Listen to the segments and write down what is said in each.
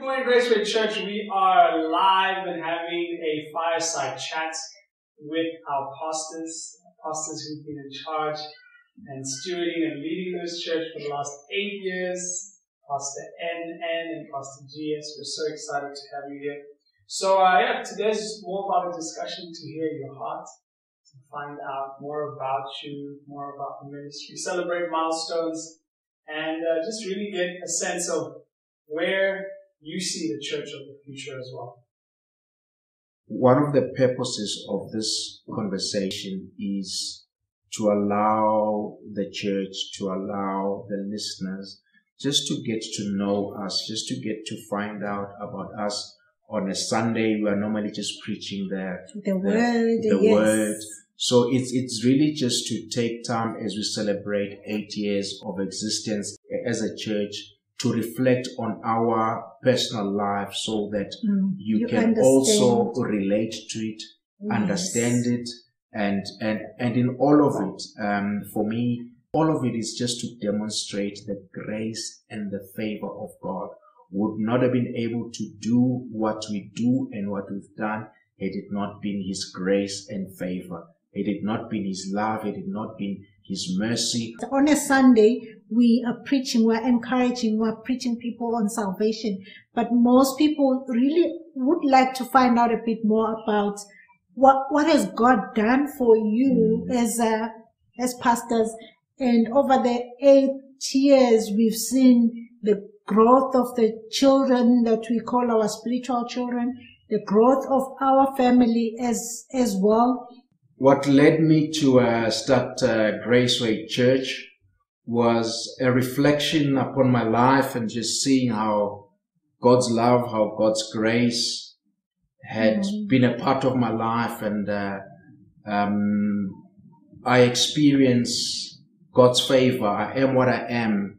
Morning, Graceway Church. We are live and having a fireside chat with our pastors, pastors who've been in charge and stewarding and leading this church for the last eight years, Pastor N N and Pastor GS. We're so excited to have you here. So, uh, yeah, today's more about a discussion to hear your heart, to find out more about you, more about the ministry, celebrate milestones, and uh, just really get a sense of where you see the church of the future as well. One of the purposes of this conversation is to allow the church, to allow the listeners just to get to know us, just to get to find out about us. On a Sunday, we are normally just preaching the, the, the word, the yes. word. So it's, it's really just to take time as we celebrate eight years of existence as a church to reflect on our personal life so that Mm, you, you can understand. also relate to it, Yes. understand it, and, and, and in all of it, um, for me, all of it is just to demonstrate the grace and the favor of God. Would not have been able to do what we do and what we've done had it not been His grace and favor. Had it not been His love, had it not been His mercy, On a Sunday, we are preaching, we're encouraging, we're preaching people on salvation. But most people really would like to find out a bit more about what, what has God done for you as, uh, as pastors. And over the eight years, we've seen the growth of the children that we call our spiritual children, the growth of our family as, as well. What led me to uh, start uh, Graceway Church was a reflection upon my life and just seeing how God's love, how God's grace had Mhm. been a part of my life, and uh, um, I experience God's favor. I am what I am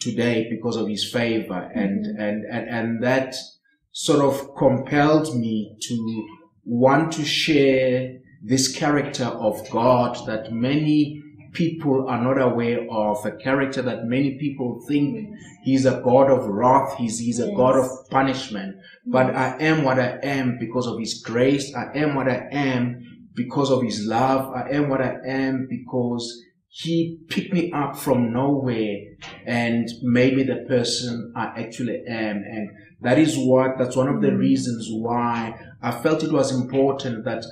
today because of His favor, and Mhm. and and and that sort of compelled me to want to share this character of God that many people are not aware of, a character that many people think he's a God of wrath, he's, he's a Yes. God of punishment. But I am what I am because of his grace. I am what I am because of his love. I am what I am because he picked me up from nowhere and made me the person I actually am. And that is what, that's one of the Mm. reasons why I felt it was important that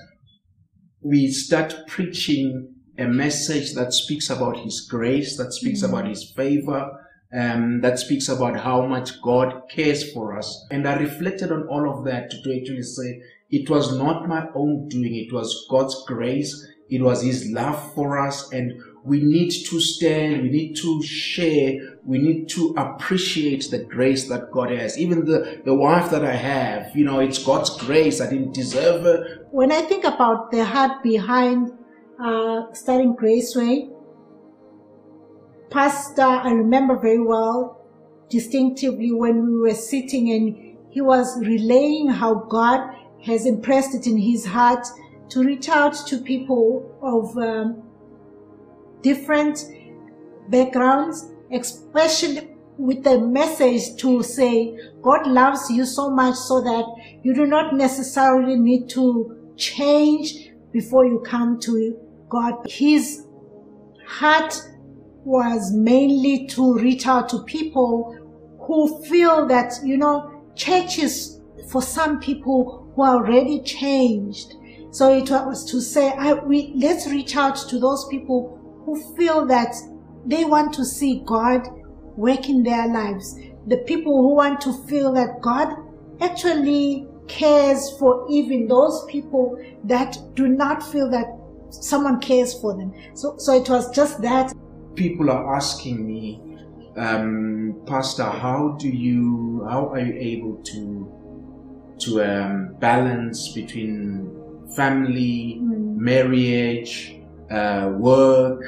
we start preaching a message that speaks about His grace, that speaks Mhm. about His favor, um, that speaks about how much God cares for us. And I reflected on all of that to actually say it was not my own doing, it was God's grace, it was His love for us, and we need to stand, we need to share, we need to appreciate the grace that God has. Even the, the wife that I have, you know, it's God's grace. I didn't deserve her. when I think about the heart behind uh, starting Graceway, Pastor, I remember very well, distinctively when we were sitting and he was relaying how God has impressed it in his heart to reach out to people of um, different backgrounds, especially with the message to say God loves you so much so that you do not necessarily need to change before you come to God. His heart was mainly to reach out to people who feel that, you know, church is for some people who are already changed. So it was to say, I, we, let's reach out to those people who feel that they want to see God work in their lives. The people who want to feel that God actually cares for even those people that do not feel that someone cares for them. So, so it was just that. People are asking me, um, Pastor, how do you, how are you able to, to um, balance between family, Mm. marriage, uh, work,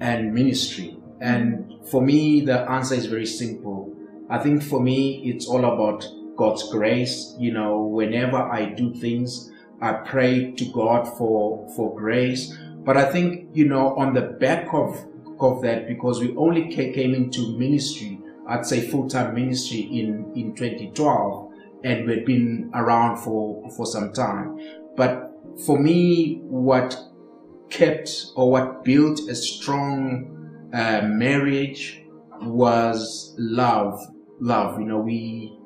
and ministry? And for me, the answer is very simple. I think for me, it's all about God's grace. You know, whenever I do things, I pray to God for, for grace. But I think, you know, on the back of, of that, because we only came into ministry I'd say, full-time ministry in, in 2012 and we'd been around for, for some time. But for me, what kept or what built a strong uh, marriage was love. Love, you know, we,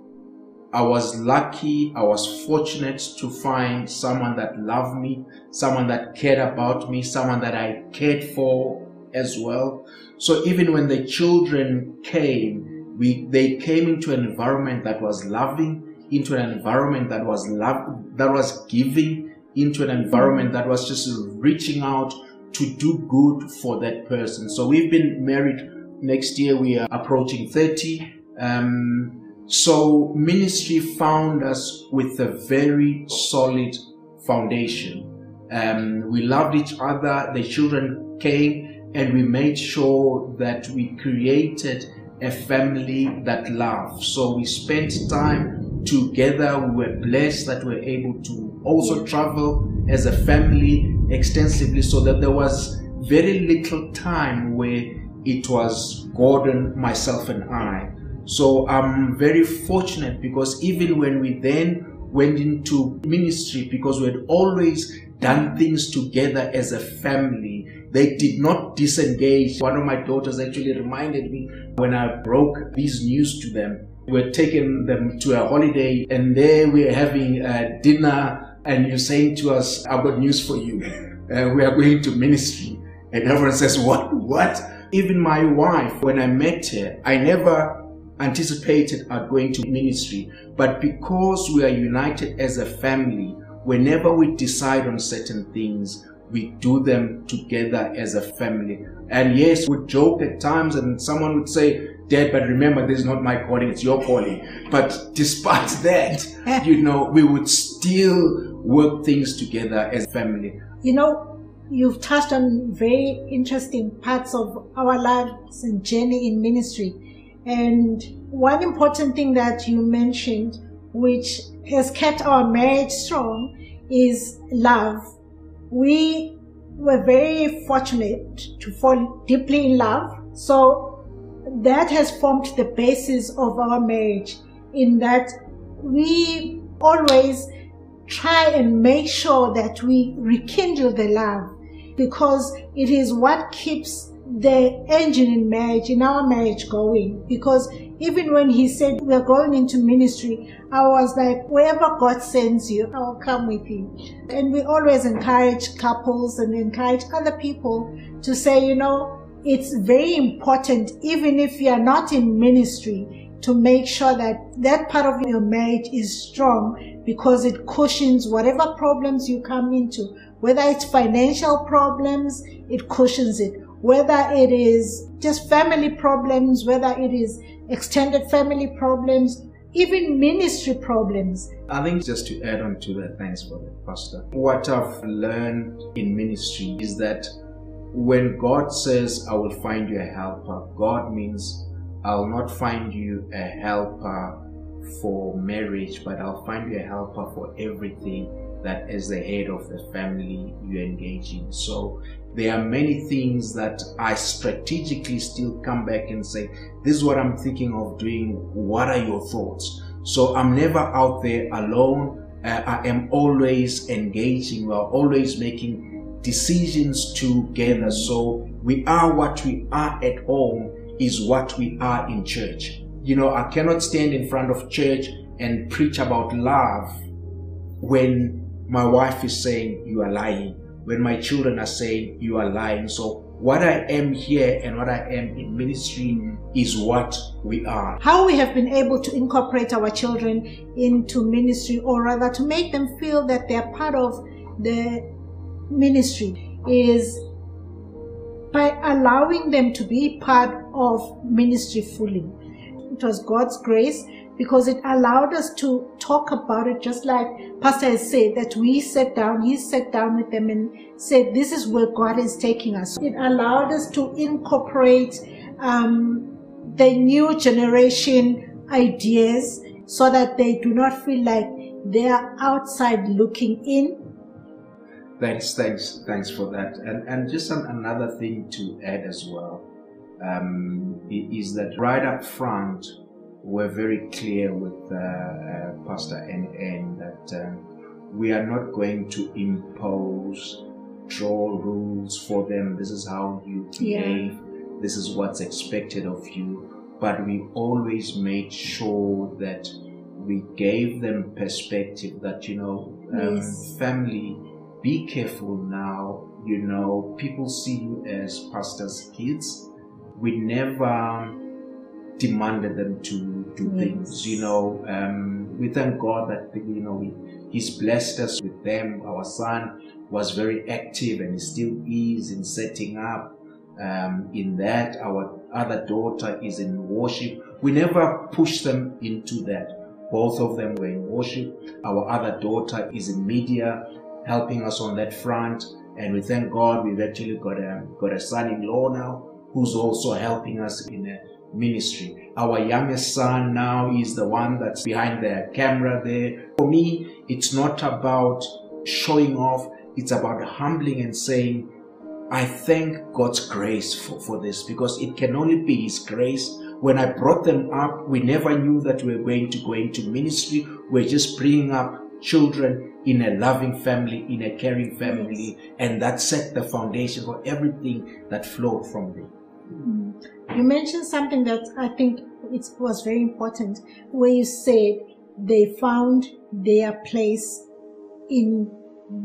I was lucky, I was fortunate to find someone that loved me, someone that cared about me, someone that I cared for as well. So even when the children came, we, they came into an environment that was loving, into an environment that was love, that was giving, into an environment that was just reaching out to do good for that person. So we've been married. Next year we are approaching 30. Um, so ministry found us with a very solid foundation. Um, we loved each other. The children came and we made sure that we created a family that loved. So we spent time together. We were blessed that we were able to also travel as a family extensively so that there was very little time where it was Gordon, myself, and I. So I'm very fortunate because even when we then went into ministry, because we had always done things together as a family, they did not disengage. One of my daughters actually reminded me when I broke this news to them. We were taking them to a holiday and there we were having a dinner and you're saying to us, I've got news for you. Uh, we are going to ministry. And everyone says, what? What? Even my wife, when I met her, I never anticipated are going to ministry. But because we are united as a family, whenever we decide on certain things, we do them together as a family. And yes, we joke at times and someone would say, Dad, but remember, this is not my calling, it's your calling. But despite that, you know, we would still work things together as a family. You know, you've touched on very interesting parts of our lives and journey in ministry. And one important thing that you mentioned, which has kept our marriage strong, is love. We were very fortunate to fall deeply in love. So that has formed the basis of our marriage in that we always try and make sure that we rekindle the love because it is what keeps the engine in marriage, in our marriage going. Because even when he said we're going into ministry, I was like, wherever God sends you, I'll come with you. And we always encourage couples and encourage other people to say, you know, it's very important, even if you are not in ministry, to make sure that that part of your marriage is strong because it cushions whatever problems you come into. Whether it's financial problems, it cushions it whether it is just family problems, whether it is extended family problems, even ministry problems. I think just to add on to that, thanks for that, Pastor. What I've learned in ministry is that when God says, I will find you a helper, God means I'll not find you a helper for marriage, but I'll find you a helper for everything that as the head of the family you engage in. So there are many things that I strategically still come back and say, this is what I'm thinking of doing. What are your thoughts? So I'm never out there alone. Uh, I am always engaging. We are always making decisions together. So we are what we are at home is what we are in church. You know, I cannot stand in front of church and preach about love when my wife is saying you are lying, when my children are saying you are lying. So what I am here and what I am in ministry is what we are. How we have been able to incorporate our children into ministry, or rather to make them feel that they are part of the ministry, is by allowing them to be part of ministry fully. It was God's grace because it allowed us to talk about it just like Pastor has said that we sat down, he sat down with them and said, this is where God is taking us. It allowed us to incorporate um, the new generation ideas so that they do not feel like they are outside looking in. Thanks, thanks, thanks for that. And, and just an, another thing to add as well um, is that right up front, we're very clear with uh, uh, Pastor NN that um, we are not going to impose, draw rules for them. This is how you behave. Yeah. This is what's expected of you. But we always made sure that we gave them perspective that, you know, um, yes. family, be careful now. You know, people see you as pastor's kids. We never demanded them to do yes. things. You know, um, we thank God that you know we, He's blessed us with them. Our son was very active and he still is in setting up. Um, in that, our other daughter is in worship. We never push them into that. Both of them were in worship. Our other daughter is in media, helping us on that front. And we thank God we've actually got a got a son-in-law now who's also helping us in a ministry. Our youngest son now is the one that's behind the camera there. For me, it's not about showing off, it's about humbling and saying, I thank God's grace for, for this because it can only be His grace. When I brought them up, we never knew that we were going to go into ministry. We're just bringing up children in a loving family, in a caring family, and that set the foundation for everything that flowed from there. Mm. You mentioned something that I think it was very important, where you said they found their place in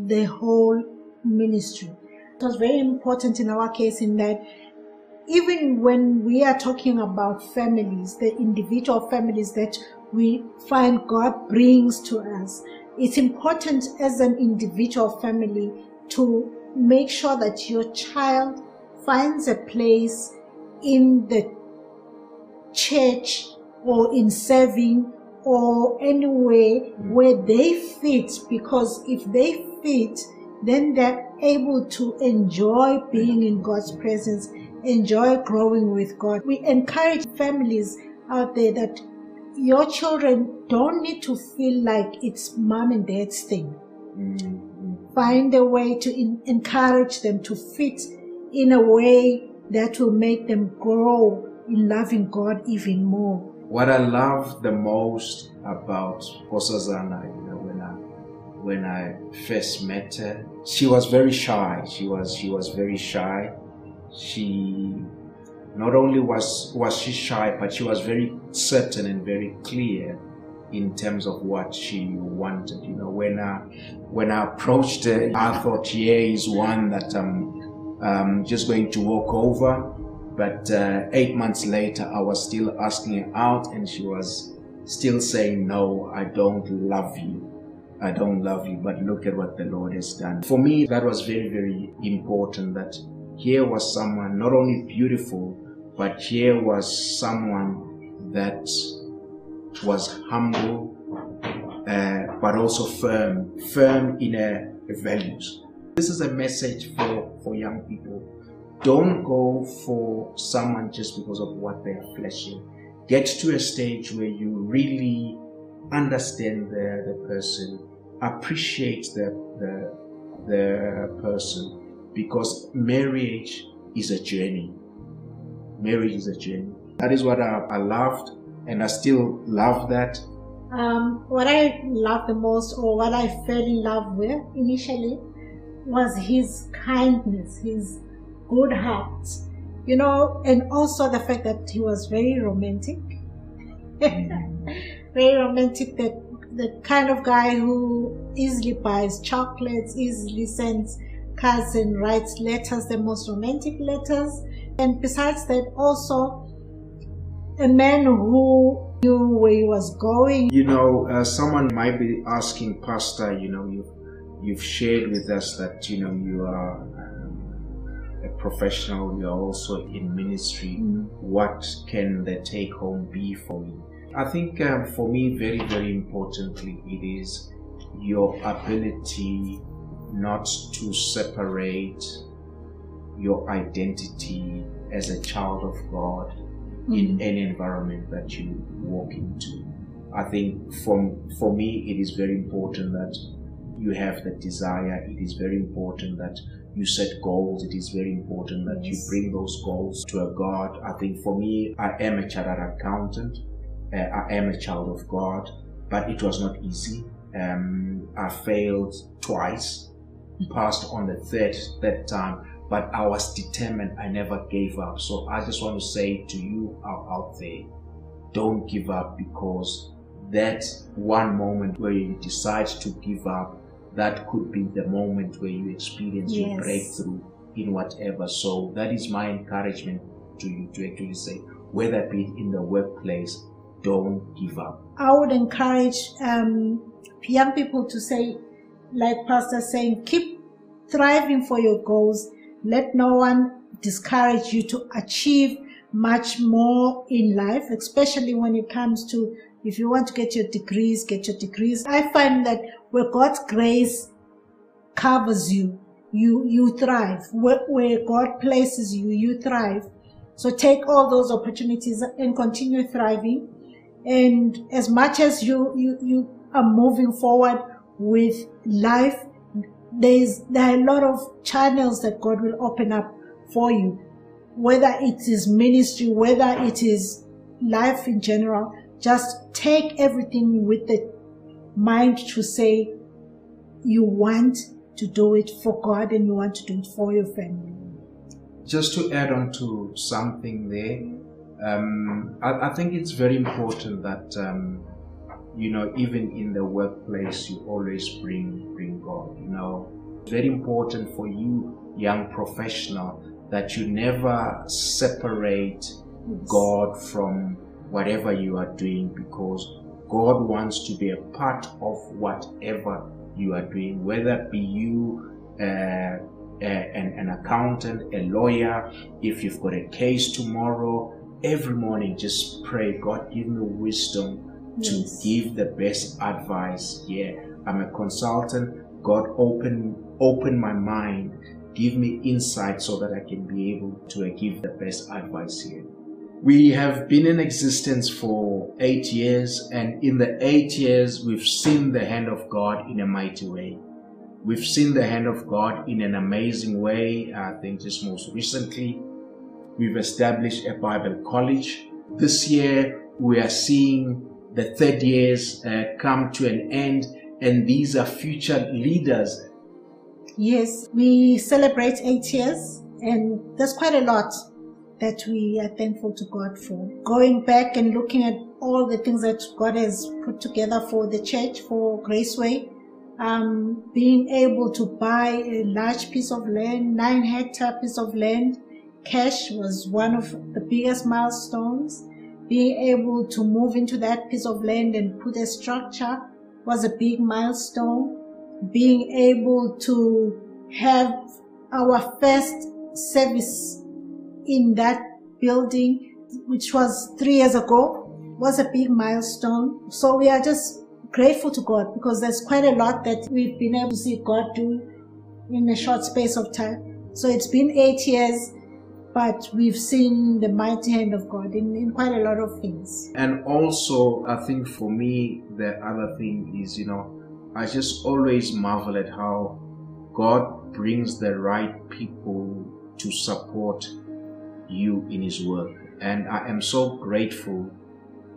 the whole ministry. It was very important in our case in that even when we are talking about families, the individual families that we find God brings to us, it's important as an individual family to make sure that your child finds a place in the church or in serving or anywhere where they fit because if they fit then they're able to enjoy being in God's presence, enjoy growing with God. We encourage families out there that your children don't need to feel like it's mom and dad's thing. Mm-hmm. Find a way to in- encourage them to fit in a way that will make them grow in loving God even more. What I love the most about Nkosazana, you know, when I when I first met her, she was very shy. She was she was very shy. She not only was was she shy, but she was very certain and very clear in terms of what she wanted. You know, when I when I approached her, I thought, yeah, is one that I'm um, just going to walk over. But uh, eight months later, I was still asking her out, and she was still saying, No, I don't love you. I don't love you. But look at what the Lord has done. For me, that was very, very important that here was someone not only beautiful, but here was someone that was humble, uh, but also firm, firm in her values. This is a message for, for young people. Don't go for someone just because of what they are flashing. Get to a stage where you really understand the, the person, appreciate the, the, the person, because marriage is a journey. Marriage is a journey. That is what I, I loved, and I still love that. Um, what I love the most, or what I fell in love with initially, was his kindness, his good heart, you know, and also the fact that he was very romantic. very romantic, the, the kind of guy who easily buys chocolates, easily sends cards and writes letters, the most romantic letters. And besides that, also a man who knew where he was going. You know, uh, someone might be asking, Pastor, you know, you you've shared with us that you know you are um, a professional you are also in ministry mm-hmm. what can the take home be for you i think um, for me very very importantly it is your ability not to separate your identity as a child of god mm-hmm. in any environment that you walk into i think from for me it is very important that you have the desire, it is very important that you set goals, it is very important that you bring those goals to a God. I think for me, I am a chartered accountant. Uh, I am a child of God, but it was not easy. Um, I failed twice, passed on the third third time, but I was determined. I never gave up. So I just want to say to you out, out there, don't give up because that one moment where you decide to give up, that could be the moment where you experience your breakthrough in whatever. So that is my encouragement to you to actually say, whether it be in the workplace, don't give up. I would encourage um, young people to say, like Pastor saying, keep thriving for your goals. Let no one discourage you to achieve much more in life, especially when it comes to if you want to get your degrees, get your degrees. I find that where God's grace covers you, you you thrive. Where, where God places you, you thrive. So take all those opportunities and continue thriving. And as much as you you you are moving forward with life, there's there are a lot of channels that God will open up for you, whether it is ministry, whether it is life in general. Just take everything with the mind to say you want to do it for God and you want to do it for your family. Just to add on to something there, um, I, I think it's very important that um, you know even in the workplace you always bring bring God. You know, it's very important for you, young professional, that you never separate God from whatever you are doing because God wants to be a part of whatever you are doing, whether it be you, uh, uh, an, an accountant, a lawyer, if you've got a case tomorrow, every morning just pray, God, give me wisdom to give the best advice. Yeah, I'm a consultant. God, open open my mind, give me insight so that I can be able to uh, give the best advice here. We have been in existence for eight years, and in the eight years, we've seen the hand of God in a mighty way. We've seen the hand of God in an amazing way. I think just most recently, we've established a Bible college. This year, we are seeing the third years uh, come to an end, and these are future leaders. Yes, we celebrate eight years, and that's quite a lot that we are thankful to God for. Going back and looking at all the things that God has put together for the church, for Graceway, um, being able to buy a large piece of land, nine hectare piece of land, cash was one of the biggest milestones. Being able to move into that piece of land and put a structure was a big milestone being able to have our first service in that building, which was three years ago, was a big milestone. So we are just grateful to God because there's quite a lot that we've been able to see God do in a short space of time. So it's been eight years, but we've seen the mighty hand of God in, in quite a lot of things. And also, I think for me, the other thing is, you know, I just always marvel at how God brings the right people to support you in His work. And I am so grateful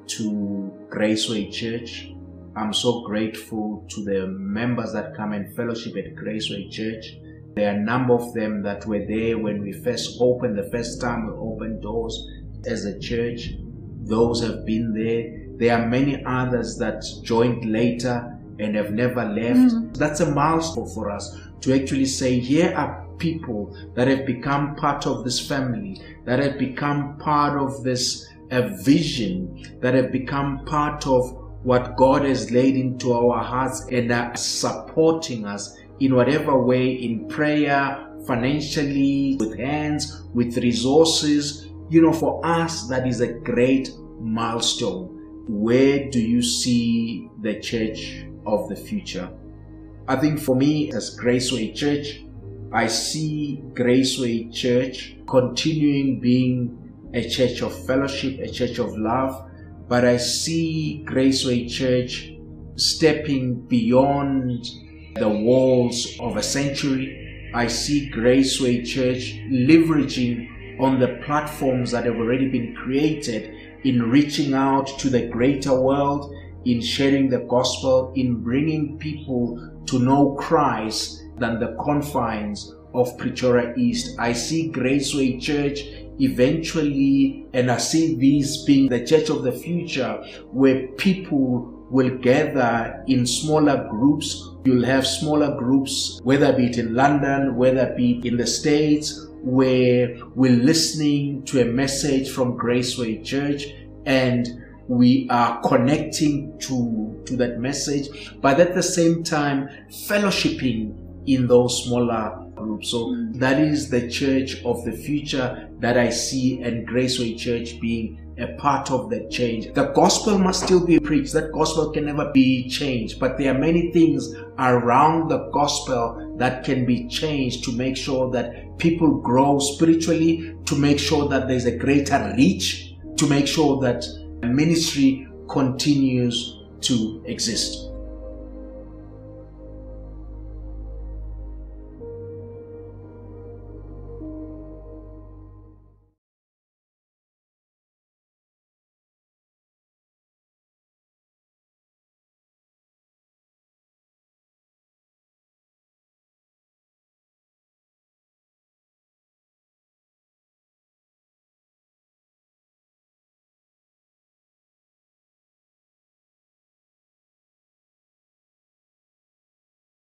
to Graceway Church. I'm so grateful to the members that come and fellowship at Graceway Church. There are a number of them that were there when we first opened, the first time we opened doors as a church. Those have been there. There are many others that joined later and have never left. Mm. That's a milestone for us to actually say, here are people that have become part of this family, that have become part of this uh, vision, that have become part of what God has laid into our hearts and are supporting us in whatever way in prayer, financially, with hands, with resources. You know, for us, that is a great milestone. Where do you see the church of the future? I think for me, as Graceway Church, I see Graceway Church continuing being a church of fellowship, a church of love, but I see Graceway Church stepping beyond the walls of a century. I see Graceway Church leveraging on the platforms that have already been created in reaching out to the greater world, in sharing the gospel, in bringing people to know Christ than the confines of Pretoria East. I see Graceway Church eventually, and I see this being the church of the future where people will gather in smaller groups. You'll have smaller groups, whether be it in London, whether be it in the States, where we're listening to a message from Graceway Church and we are connecting to, to that message, but at the same time, fellowshipping in those smaller groups. So mm. that is the church of the future that I see and Graceway Church being a part of that change. The gospel must still be preached. That gospel can never be changed. But there are many things around the gospel that can be changed to make sure that people grow spiritually, to make sure that there's a greater reach, to make sure that ministry continues to exist.